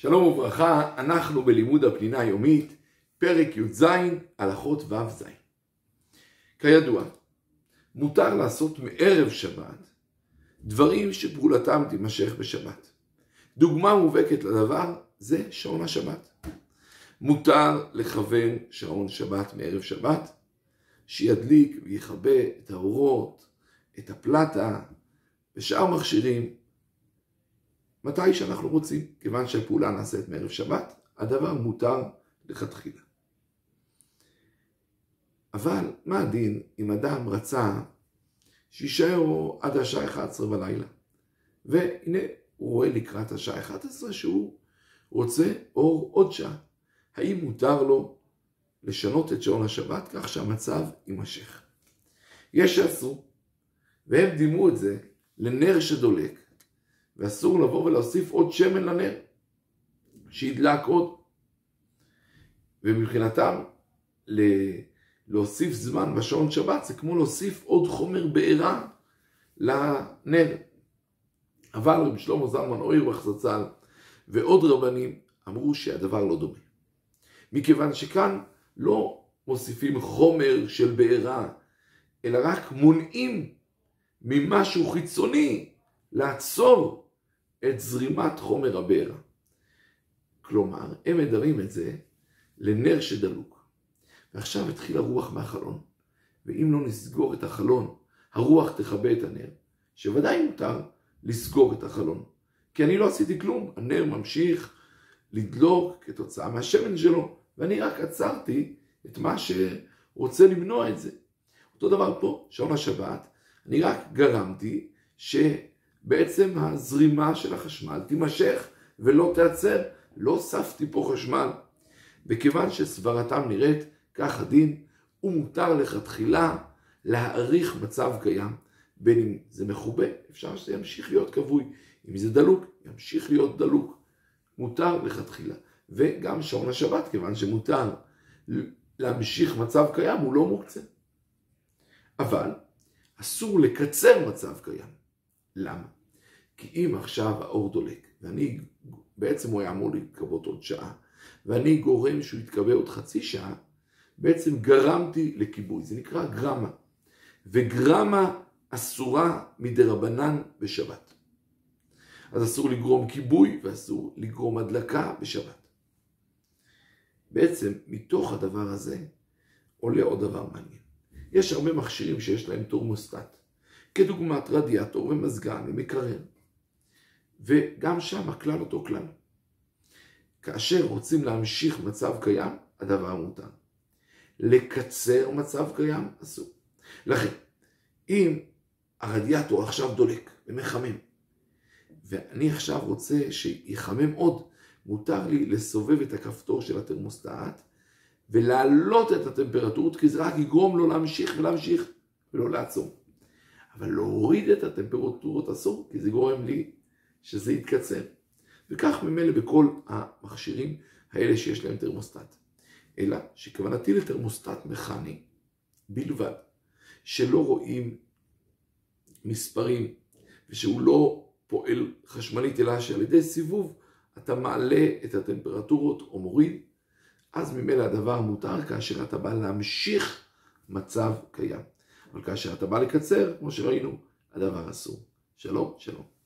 שלום וברכה, אנחנו בלימוד הפנינה היומית, פרק י"ז, הלכות ו"ז. כידוע, מותר לעשות מערב שבת דברים שפעולתם תימשך בשבת. דוגמה מובהקת לדבר זה שעון השבת. מותר לכוון שעון שבת מערב שבת, שידליק ויכבה את האורות, את הפלטה ושאר מכשירים מתי שאנחנו רוצים, כיוון שהפעולה נעשית מערב שבת, הדבר מותר לכתחילה. אבל מה הדין אם אדם רצה שישאר עד השעה 11 בלילה, והנה הוא רואה לקראת השעה 11 שהוא רוצה אור עוד שעה. האם מותר לו לשנות את שעון השבת כך שהמצב יימשך? יש שעשו, והם דימו את זה לנר שדולק, ואסור לבוא ולהוסיף עוד שמן לנר, שידלק עוד. ומבחינתם, להוסיף זמן בשעון שבת זה כמו להוסיף עוד חומר בעירה לנר. אבל רבי שלמה זלמן אוירבך זצ"ל ועוד רבנים אמרו שהדבר לא דומה. מכיוון שכאן לא מוסיפים חומר של בעירה, אלא רק מונעים ממשהו חיצוני לעצור את זרימת חומר הבעירה. כלומר, הם מדרים את זה לנר שדלוק. ועכשיו התחילה רוח מהחלון, ואם לא נסגור את החלון, הרוח תכבה את הנר, שוודאי מותר לסגור את החלון. כי אני לא עשיתי כלום, הנר ממשיך לדלוק כתוצאה מהשמן שלו, ואני רק עצרתי את מה שרוצה למנוע את זה. אותו דבר פה, שעון השבת, אני רק גרמתי ש... בעצם הזרימה של החשמל תימשך ולא תיעצר. לא הוספתי פה חשמל. וכיוון שסברתם נראית כך הדין, ומותר לכתחילה להעריך מצב קיים. בין אם זה מכובה, אפשר שזה ימשיך להיות כבוי. אם זה דלוק, ימשיך להיות דלוק. מותר לכתחילה. וגם שעון השבת, כיוון שמותר להמשיך מצב קיים, הוא לא מוקצה. אבל אסור לקצר מצב קיים. למה? כי אם עכשיו האור דולק, ואני, בעצם הוא היה אמור להתכבות עוד שעה, ואני גורם שהוא יתכבה עוד חצי שעה, בעצם גרמתי לכיבוי, זה נקרא גרמה. וגרמה אסורה מדרבנן בשבת. אז אסור לגרום כיבוי ואסור לגרום הדלקה בשבת. בעצם מתוך הדבר הזה עולה עוד דבר מעניין. יש הרבה מכשירים שיש להם תורמוסטט. כדוגמת רדיאטור ומזגן ומקרר. וגם שם הכלל אותו כלל. כאשר רוצים להמשיך מצב קיים, הדבר מותר. לקצר מצב קיים, אסור. לכן, אם הרדיאטור עכשיו דולק ומחמם, ואני עכשיו רוצה שיחמם עוד, מותר לי לסובב את הכפתור של התרמוסטט ולהעלות את הטמפרטורות, כי זה רק יגרום לו להמשיך ולהמשיך ולא לעצור. אבל להוריד את הטמפרטורות אסור, כי זה גורם לי שזה יתקצר. וכך ממילא בכל המכשירים האלה שיש להם תרמוסטט. אלא שכוונתי לתרמוסטט מכני בלבד, שלא רואים מספרים ושהוא לא פועל חשמלית, אלא שעל ידי סיבוב אתה מעלה את הטמפרטורות או מוריד, אז ממילא הדבר מותר כאשר אתה בא להמשיך מצב קיים. אבל כאשר אתה בא לקצר, כמו שראינו, הדבר אסור. שלום, שלום.